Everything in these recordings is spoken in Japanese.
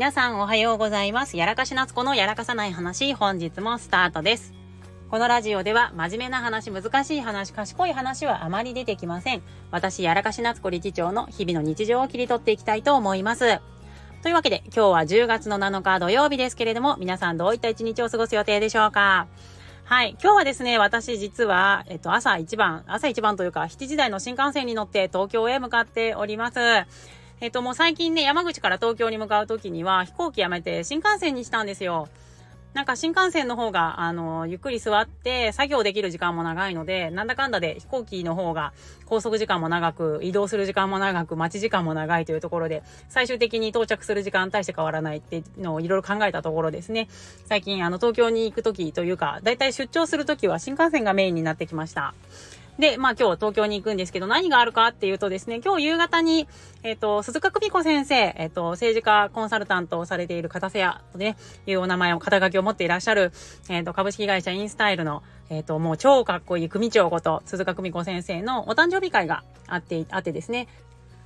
皆さんおはようございます。やらかし夏子のやらかさない話、本日もスタートです。このラジオでは真面目な話、難しい話、賢い話はあまり出てきません。私、やらかし夏子理事長の日々の日常を切り取っていきたいと思います。というわけで、今日は10月の7日土曜日ですけれども、皆さんどういった一日を過ごす予定でしょうかはい。今日はですね、私実は、えっと、朝一番、朝一番というか、7時台の新幹線に乗って東京へ向かっております。えっと、もう最近ね、山口から東京に向かう時には飛行機やめて新幹線にしたんですよ。なんか新幹線の方が、あの、ゆっくり座って作業できる時間も長いので、なんだかんだで飛行機の方が拘束時間も長く、移動する時間も長く、待ち時間も長いというところで、最終的に到着する時間大して変わらないっていうのをいろいろ考えたところですね。最近、あの、東京に行く時というか、だいたい出張する時は新幹線がメインになってきました。で、まあ今日東京に行くんですけど、何があるかっていうとですね、今日夕方に、えっ、ー、と、鈴鹿久美子先生、えっ、ー、と、政治家コンサルタントをされている片瀬屋とね、いうお名前を、肩書きを持っていらっしゃる、えっ、ー、と、株式会社インスタイルの、えっ、と、もう超かっこいい組長こと、鈴鹿久美子先生のお誕生日会があって、あってですね、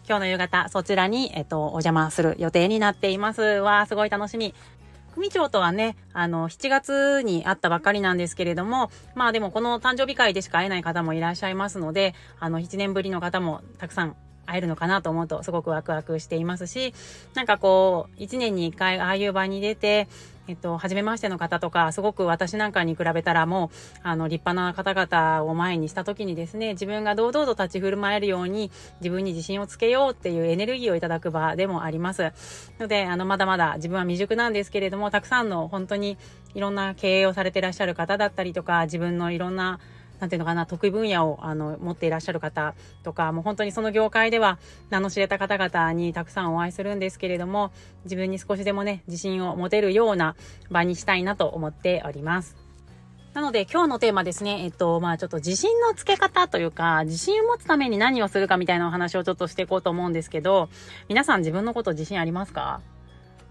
今日の夕方、そちらに、えっと、お邪魔する予定になっています。わー、すごい楽しみ。組長とはね、あの、7月に会ったばっかりなんですけれども、まあでもこの誕生日会でしか会えない方もいらっしゃいますので、あの、1年ぶりの方もたくさん会えるのかなと思うとすごくワクワクしていますし、なんかこう、1年に1回ああいう場に出て、えっと、初めましての方とか、すごく私なんかに比べたらもう、あの、立派な方々を前にした時にですね、自分が堂々と立ち振る舞えるように、自分に自信をつけようっていうエネルギーをいただく場でもあります。ので、あの、まだまだ自分は未熟なんですけれども、たくさんの本当にいろんな経営をされてらっしゃる方だったりとか、自分のいろんななんていうのかな、得意分野をあの持っていらっしゃる方とか、もう本当にその業界では名の知れた方々にたくさんお会いするんですけれども、自分に少しでもね、自信を持てるような場にしたいなと思っております。なので今日のテーマですね、えっと、まあちょっと自信のつけ方というか、自信を持つために何をするかみたいなお話をちょっとしていこうと思うんですけど、皆さん自分のこと自信ありますか？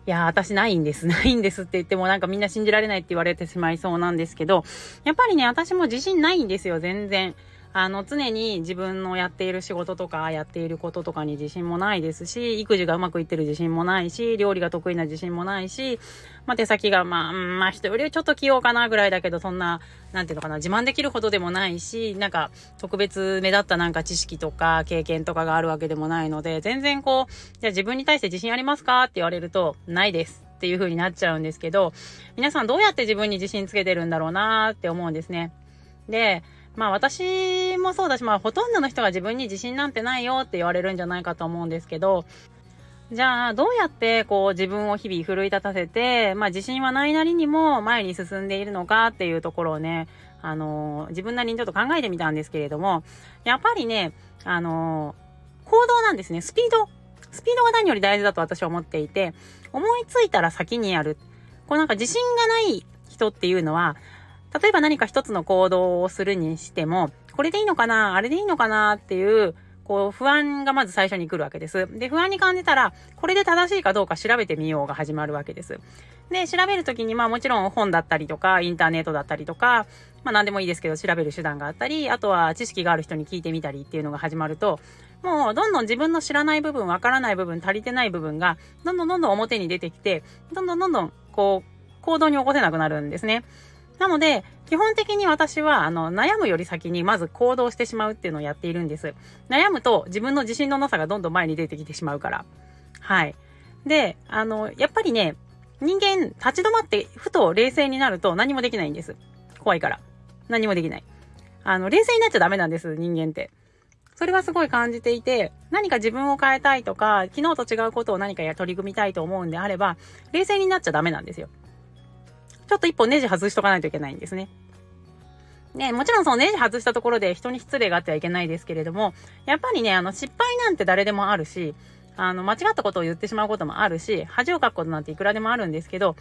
いや、私ないんです。ないんですって言ってもなんかみんな信じられないって言われてしまいそうなんですけど、やっぱりね、私も自信ないんですよ、全然。あの、常に自分のやっている仕事とか、やっていることとかに自信もないですし、育児がうまくいってる自信もないし、料理が得意な自信もないし、まあ、手先が、まあ、まあ、人よりちょっと器用かなぐらいだけど、そんな、なんていうのかな、自慢できるほどでもないし、なんか、特別目立ったなんか知識とか経験とかがあるわけでもないので、全然こう、じゃあ自分に対して自信ありますかって言われると、ないです。っていう風になっちゃうんですけど、皆さんどうやって自分に自信つけてるんだろうなーって思うんですね。で、まあ私もそうだし、まあほとんどの人が自分に自信なんてないよって言われるんじゃないかと思うんですけど、じゃあどうやってこう自分を日々奮い立たせて、まあ自信はないなりにも前に進んでいるのかっていうところをね、あのー、自分なりにちょっと考えてみたんですけれども、やっぱりね、あのー、行動なんですね。スピード。スピードが何より大事だと私は思っていて、思いついたら先にやる。こうなんか自信がない人っていうのは、例えば何か一つの行動をするにしても、これでいいのかなあれでいいのかなっていう、こう、不安がまず最初に来るわけです。で、不安に感じたら、これで正しいかどうか調べてみようが始まるわけです。で、調べるときに、まあもちろん本だったりとか、インターネットだったりとか、まあ何でもいいですけど、調べる手段があったり、あとは知識がある人に聞いてみたりっていうのが始まると、もうどんどん自分の知らない部分、わからない部分、足りてない部分が、どんどんどんどん表に出てきて、どんどんどんどん、こう、行動に起こせなくなるんですね。なので、基本的に私は、あの、悩むより先にまず行動してしまうっていうのをやっているんです。悩むと自分の自信のなさがどんどん前に出てきてしまうから。はい。で、あの、やっぱりね、人間立ち止まってふと冷静になると何もできないんです。怖いから。何もできない。あの、冷静になっちゃダメなんです、人間って。それはすごい感じていて、何か自分を変えたいとか、昨日と違うことを何かや取り組みたいと思うんであれば、冷静になっちゃダメなんですよ。ちょっと一本ネジ外しとかないといけないんですね。ね、もちろんそのネジ外したところで人に失礼があってはいけないですけれども、やっぱりね、あの、失敗なんて誰でもあるし、あの、間違ったことを言ってしまうこともあるし、恥をかくことなんていくらでもあるんですけど、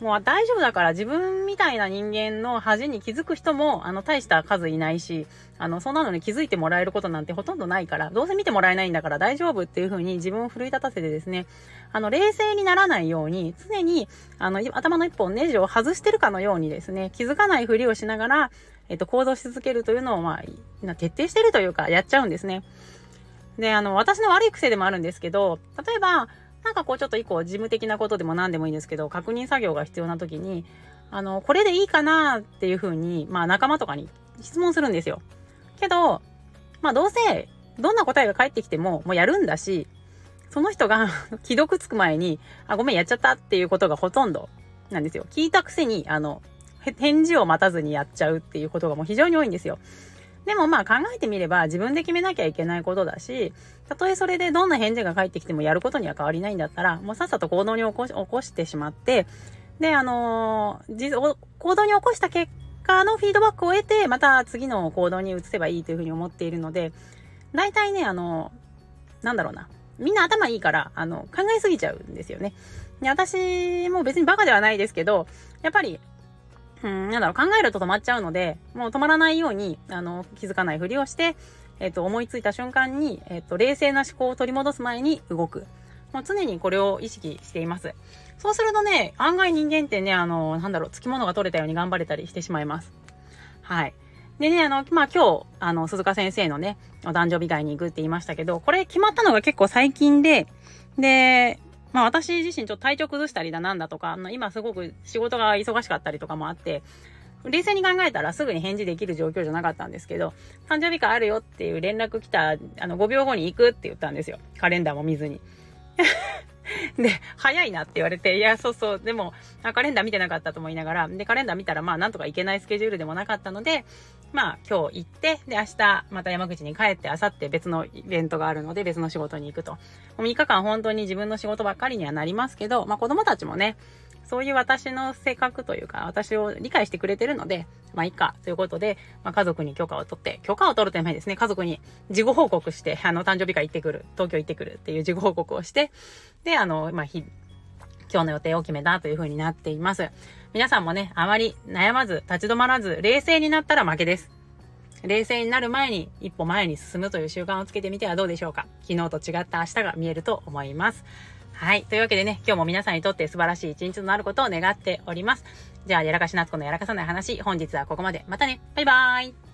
もう大丈夫だから自分みたいな人間の恥に気づく人も、あの、大した数いないし、あの、そんなのに気づいてもらえることなんてほとんどないから、どうせ見てもらえないんだから大丈夫っていう風に自分を奮い立たせてですね、あの、冷静にならないように、常に、あの、頭の一本ネジを外してるかのようにですね、気づかないふりをしながら、えっと、行動し続けるというのを、まあ、徹底してるというか、やっちゃうんですね。で、あの、私の悪い癖でもあるんですけど、例えば、なんかこうちょっと一個事務的なことでも何でもいいんですけど、確認作業が必要な時に、あの、これでいいかなっていうふうに、まあ仲間とかに質問するんですよ。けど、まあどうせ、どんな答えが返ってきても、もうやるんだし、その人が 既読つく前に、あ、ごめん、やっちゃったっていうことがほとんどなんですよ。聞いたくせに、あの、返事を待たずにやっちゃうっていうことがもう非常に多いんですよ。でもまあ考えてみれば自分で決めなきゃいけないことだし、たとえそれでどんな返事が返ってきてもやることには変わりないんだったら、もうさっさと行動に起こし起こしてしまって、で、あのー、行動に起こした結果のフィードバックを得て、また次の行動に移せばいいというふうに思っているので、大体ね、あのー、なんだろうな。みんな頭いいから、あの、考えすぎちゃうんですよね。で、私も別にバカではないですけど、やっぱり、うん、なんだろう、考えると止まっちゃうので、もう止まらないように、あの、気づかないふりをして、えっ、と、思いついた瞬間に、えっ、と、冷静な思考を取り戻す前に動く。もう常にこれを意識しています。そうするとね、案外人間ってね、あの、なんだろう、付き物が取れたように頑張れたりしてしまいます。はい。でね、あの、まあ、今日、あの、鈴鹿先生のね、お誕生日会に行くって言いましたけど、これ決まったのが結構最近で、で、まあ私自身ちょっと体調崩したりだなんだとか、あの今すごく仕事が忙しかったりとかもあって、冷静に考えたらすぐに返事できる状況じゃなかったんですけど、誕生日会あるよっていう連絡来た、あの、5秒後に行くって言ったんですよ。カレンダーも見ずに。で、早いなって言われて、いや、そうそう、でも、カレンダー見てなかったと思いながら、で、カレンダー見たら、まあ、なんとか行けないスケジュールでもなかったので、まあ、今日行って、で、明日、また山口に帰って、明後日別のイベントがあるので、別の仕事に行くと。もう3日間本当に自分の仕事ばっかりにはなりますけど、まあ、子供たちもね、そういう私の性格というか、私を理解してくれてるので、まあいいか、ということで、まあ家族に許可を取って、許可を取るためにですね、家族に事後報告して、あの、誕生日会行ってくる、東京行ってくるっていう事後報告をして、で、あの、まあ、今日の予定を決めたという風になっています。皆さんもね、あまり悩まず、立ち止まらず、冷静になったら負けです。冷静になる前に一歩前に進むという習慣をつけてみてはどうでしょうか。昨日と違った明日が見えると思います。はい。というわけでね、今日も皆さんにとって素晴らしい一日となることを願っております。じゃあ、やらかし夏子のやらかさない話、本日はここまで。またね。バイバーイ。